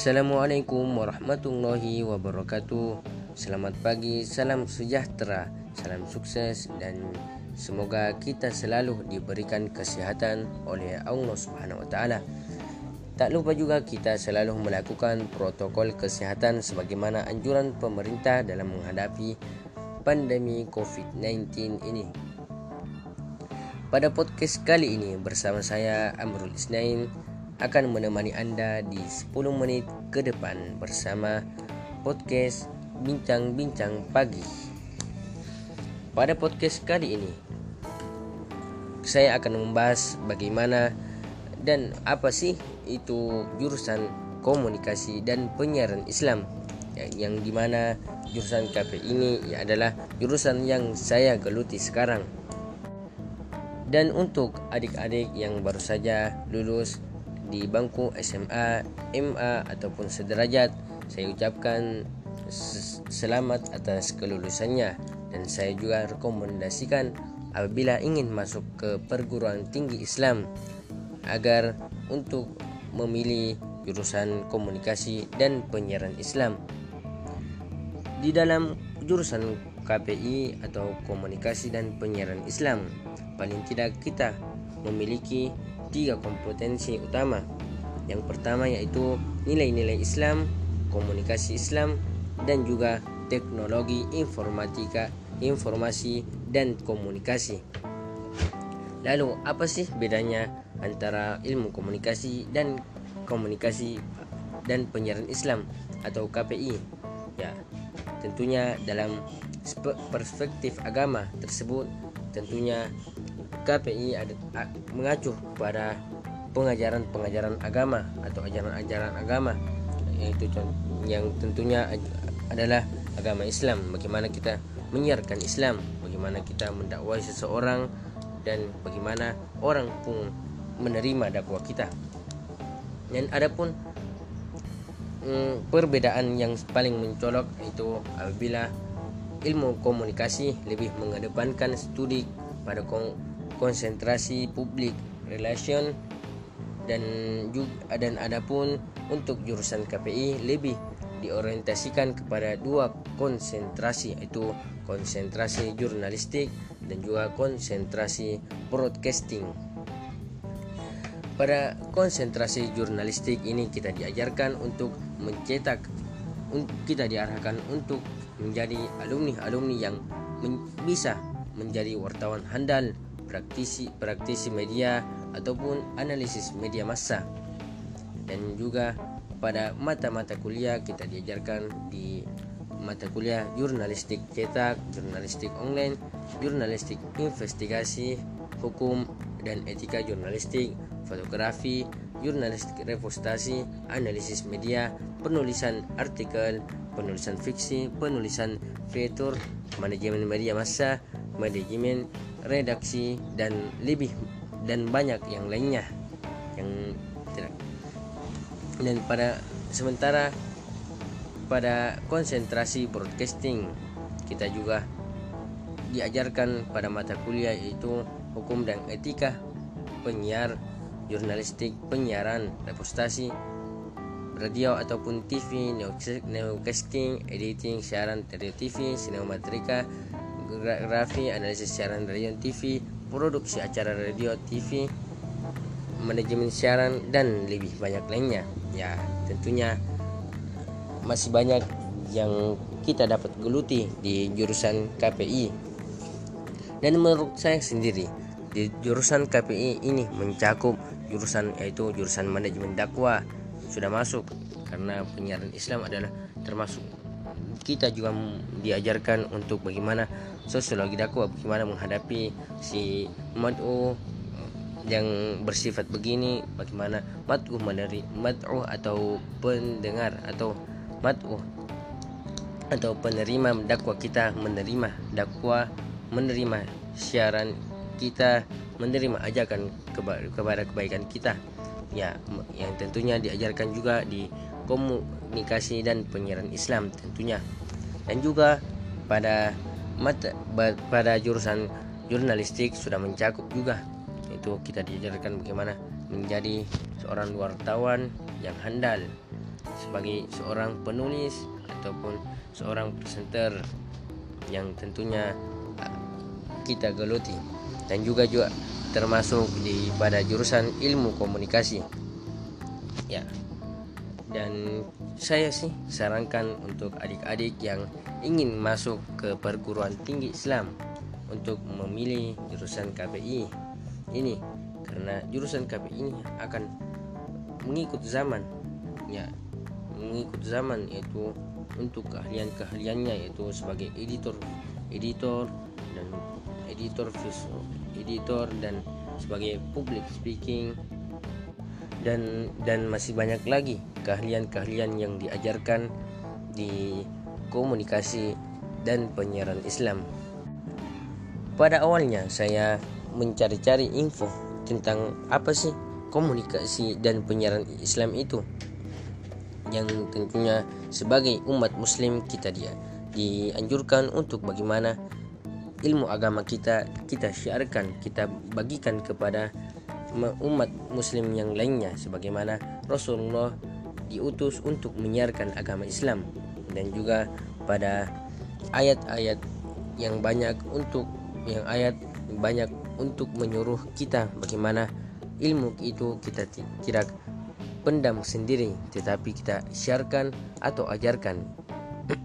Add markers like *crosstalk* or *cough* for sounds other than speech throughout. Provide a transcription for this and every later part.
Assalamualaikum warahmatullahi wabarakatuh. Selamat pagi, salam sejahtera, salam sukses dan semoga kita selalu diberikan kesehatan oleh Allah Subhanahu wa taala. Tak lupa juga kita selalu melakukan protokol kesehatan sebagaimana anjuran pemerintah dalam menghadapi pandemi COVID-19 ini. Pada podcast kali ini bersama saya Amrul Isnain akan menemani Anda di 10 menit ke depan bersama podcast Bincang-Bincang Pagi. Pada podcast kali ini, saya akan membahas bagaimana dan apa sih itu jurusan komunikasi dan penyiaran Islam yang, yang di mana jurusan KP ini adalah jurusan yang saya geluti sekarang. Dan untuk adik-adik yang baru saja lulus di bangku SMA, MA ataupun sederajat, saya ucapkan selamat atas kelulusannya dan saya juga rekomendasikan apabila ingin masuk ke perguruan tinggi Islam agar untuk memilih jurusan komunikasi dan penyiaran Islam. Di dalam jurusan KPI atau komunikasi dan penyiaran Islam, paling tidak kita memiliki tiga kompetensi utama. Yang pertama yaitu nilai-nilai Islam, komunikasi Islam, dan juga teknologi informatika, informasi, dan komunikasi. Lalu, apa sih bedanya antara ilmu komunikasi dan komunikasi dan penyiaran Islam atau KPI? Ya, tentunya dalam perspektif agama tersebut tentunya KPI ada, mengacu pada pengajaran-pengajaran agama atau ajaran-ajaran agama. Yaitu yang tentunya adalah agama Islam. Bagaimana kita menyiarkan Islam bagaimana kita mendakwai seseorang dan bagaimana orang pun menerima dakwah kita. Dan adapun mm, perbedaan yang paling mencolok itu apabila ilmu komunikasi lebih mengedepankan studi pada konsentrasi publik relation dan juga dan adapun untuk jurusan KPI lebih diorientasikan kepada dua konsentrasi yaitu konsentrasi jurnalistik dan juga konsentrasi broadcasting. Pada konsentrasi jurnalistik ini kita diajarkan untuk mencetak kita diarahkan untuk menjadi alumni-alumni yang men bisa menjadi wartawan handal praktisi praktisi media ataupun analisis media massa. Dan juga pada mata-mata kuliah kita diajarkan di mata kuliah jurnalistik cetak, jurnalistik online, jurnalistik investigasi, hukum dan etika jurnalistik, fotografi, jurnalistik repostasi, analisis media, penulisan artikel, penulisan fiksi, penulisan fitur, manajemen media massa, manajemen redaksi dan lebih dan banyak yang lainnya yang tidak. Dan pada sementara pada konsentrasi broadcasting kita juga diajarkan pada mata kuliah yaitu hukum dan etika penyiar jurnalistik penyiaran repostasi radio ataupun TV newscasting editing siaran radio TV sinematrika grafi, analisis siaran radio TV, produksi acara radio TV, manajemen siaran dan lebih banyak lainnya. Ya, tentunya masih banyak yang kita dapat geluti di jurusan KPI. Dan menurut saya sendiri, di jurusan KPI ini mencakup jurusan yaitu jurusan manajemen dakwah sudah masuk karena penyiaran Islam adalah termasuk kita juga diajarkan untuk bagaimana sosiologi dakwah bagaimana menghadapi si mad'u yang bersifat begini bagaimana mad'u meneri mad'u atau pendengar atau mad'u atau penerima dakwah kita menerima dakwah menerima siaran kita menerima ajakan kepada kebaikan kita. Ya yang tentunya diajarkan juga di komunikasi dan penyiaran Islam tentunya dan juga pada mata pada jurusan jurnalistik sudah mencakup juga. Itu kita diajarkan bagaimana menjadi seorang wartawan yang handal sebagai seorang penulis ataupun seorang presenter yang tentunya kita geluti. Dan juga juga termasuk di pada jurusan ilmu komunikasi. Ya dan saya sih sarankan untuk adik-adik yang ingin masuk ke perguruan tinggi Islam untuk memilih jurusan KPI ini. Karena jurusan KPI ini akan mengikut zaman. Ya mengikut zaman yaitu untuk keahlian-keahliannya yaitu sebagai editor editor dan editor visual editor dan sebagai public speaking dan dan masih banyak lagi keahlian-keahlian yang diajarkan di komunikasi dan penyiaran Islam. Pada awalnya saya mencari-cari info tentang apa sih komunikasi dan penyiaran Islam itu yang tentunya sebagai umat muslim kita dia dianjurkan untuk bagaimana ilmu agama kita kita syiarkan kita bagikan kepada umat muslim yang lainnya sebagaimana Rasulullah diutus untuk menyiarkan agama Islam. Dan juga pada ayat-ayat yang banyak untuk yang ayat banyak untuk menyuruh kita bagaimana ilmu itu kita tidak pendam sendiri tetapi kita syiarkan atau ajarkan. *clears throat*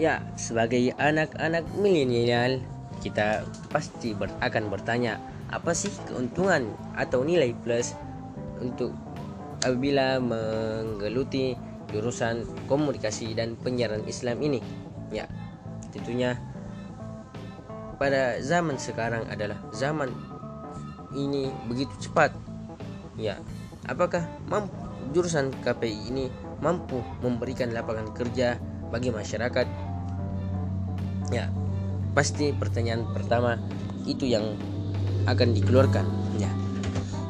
Ya sebagai anak-anak milenial kita pasti ber, akan bertanya apa sih keuntungan atau nilai plus untuk apabila menggeluti jurusan komunikasi dan penyiaran Islam ini ya tentunya pada zaman sekarang adalah zaman ini begitu cepat Ya, apakah mampu jurusan KPI ini mampu memberikan lapangan kerja bagi masyarakat? Ya, pasti pertanyaan pertama itu yang akan dikeluarkan. Ya,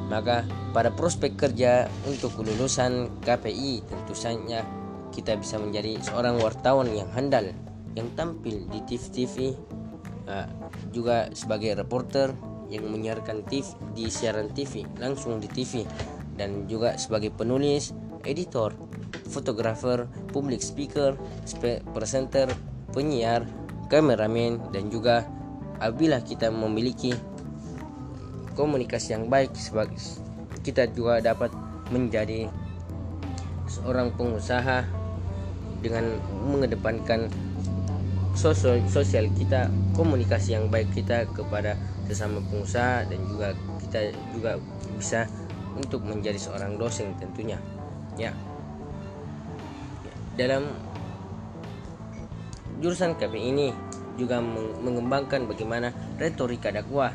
maka pada prospek kerja untuk lulusan KPI tentu saja kita bisa menjadi seorang wartawan yang handal yang tampil di TV-TV uh, juga sebagai reporter yang menyiarkan TV di siaran TV langsung di TV dan juga sebagai penulis, editor, fotografer, public speaker, presenter, penyiar, kameramen dan juga apabila kita memiliki komunikasi yang baik kita juga dapat menjadi seorang pengusaha dengan mengedepankan sosial sosial kita komunikasi yang baik kita kepada sesama pengusaha dan juga kita juga bisa untuk menjadi seorang dosen tentunya. Ya, dalam jurusan KP ini juga mengembangkan bagaimana retorika dakwah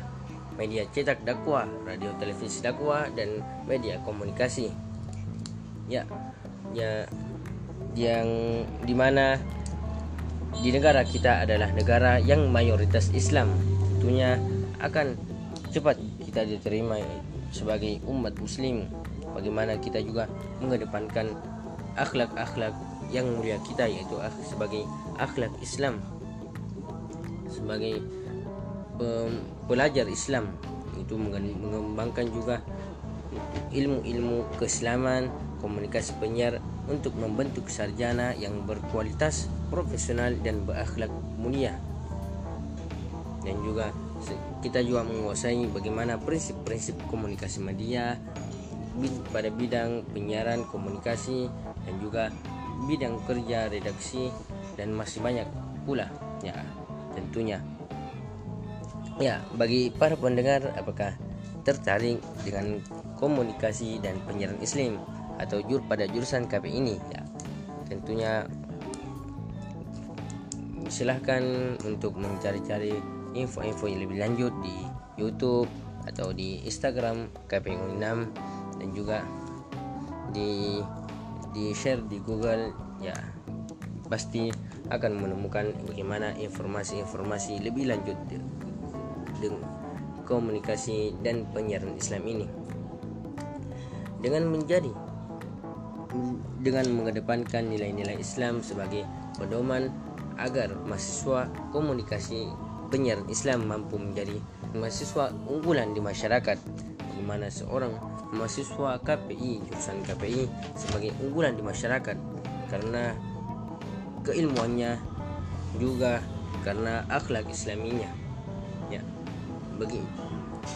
media cetak dakwah radio televisi dakwah dan media komunikasi. Ya ya yang di mana di negara kita adalah negara yang mayoritas Islam. Tentunya akan cepat kita diterima sebagai umat muslim. Bagaimana kita juga mengedepankan akhlak-akhlak yang mulia kita yaitu sebagai akhlak Islam. Sebagai pelajar Islam. Itu mengembangkan juga ilmu-ilmu keislaman komunikasi penyiar untuk membentuk sarjana yang berkualitas profesional dan berakhlak mulia. Dan juga kita juga menguasai bagaimana prinsip-prinsip komunikasi media pada bidang penyiaran komunikasi dan juga bidang kerja redaksi dan masih banyak pula. Ya tentunya. Ya bagi para pendengar apakah tertarik dengan komunikasi dan penyiaran Islam atau jur pada jurusan KP ini? Ya tentunya. Silahkan untuk mencari-cari info-info yang lebih lanjut di YouTube atau di Instagram KPU 6 dan juga di di share di Google ya pasti akan menemukan bagaimana informasi-informasi lebih lanjut dengan komunikasi dan penyiaran Islam ini. Dengan menjadi dengan mengedepankan nilai-nilai Islam sebagai pedoman agar mahasiswa komunikasi penyiaran Islam mampu menjadi mahasiswa unggulan di masyarakat. Bagaimana seorang mahasiswa KPI jurusan KPI sebagai unggulan di masyarakat. Karena keilmuannya juga karena akhlak islaminya. Ya bagi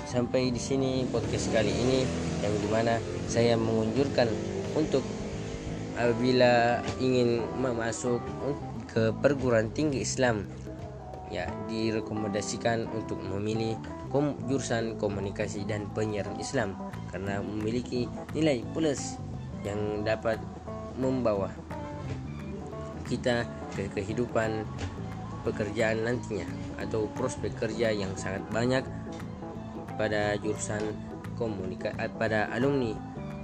sampai di sini podcast kali ini yang di mana saya mengunjurkan untuk apabila ingin masuk ke perguruan tinggi Islam ya direkomendasikan untuk memilih kom jurusan komunikasi dan penyiaran Islam karena memiliki nilai plus yang dapat membawa kita ke kehidupan pekerjaan nantinya atau prospek kerja yang sangat banyak pada jurusan komunikasi eh, pada alumni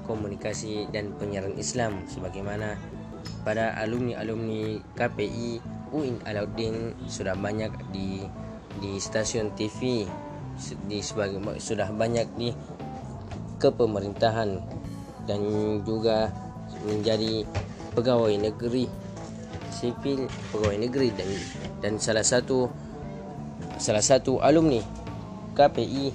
komunikasi dan penyiaran Islam sebagaimana pada alumni-alumni KPI UIN Alauddin sudah banyak di di stasiun TV di sebagai sudah banyak di kepemerintahan dan juga menjadi pegawai negeri sipil pegawai negeri dan dan salah satu salah satu alumni KPI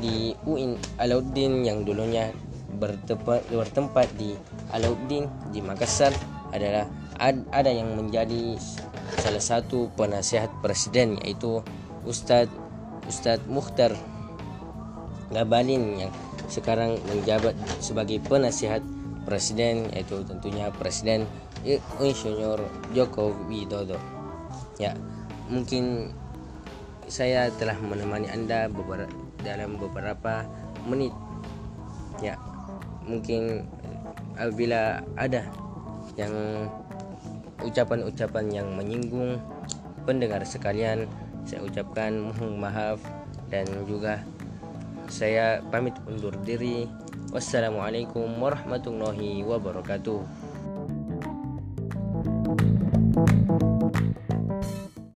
di UIN Alauddin yang dulunya bertempat bertempat di Alauddin di Makassar adalah ad, ada yang menjadi salah satu penasihat presiden yaitu Ustadz Ustadz Mukhtar Ngabalin yang sekarang menjabat sebagai penasihat presiden yaitu tentunya presiden Insinyur Joko Widodo. Ya, mungkin saya telah menemani Anda beberapa dalam beberapa menit. Ya, mungkin apabila ada yang ucapan-ucapan yang menyinggung. Pendengar sekalian saya ucapkan mohon maaf dan juga saya pamit undur diri. Wassalamualaikum warahmatullahi wabarakatuh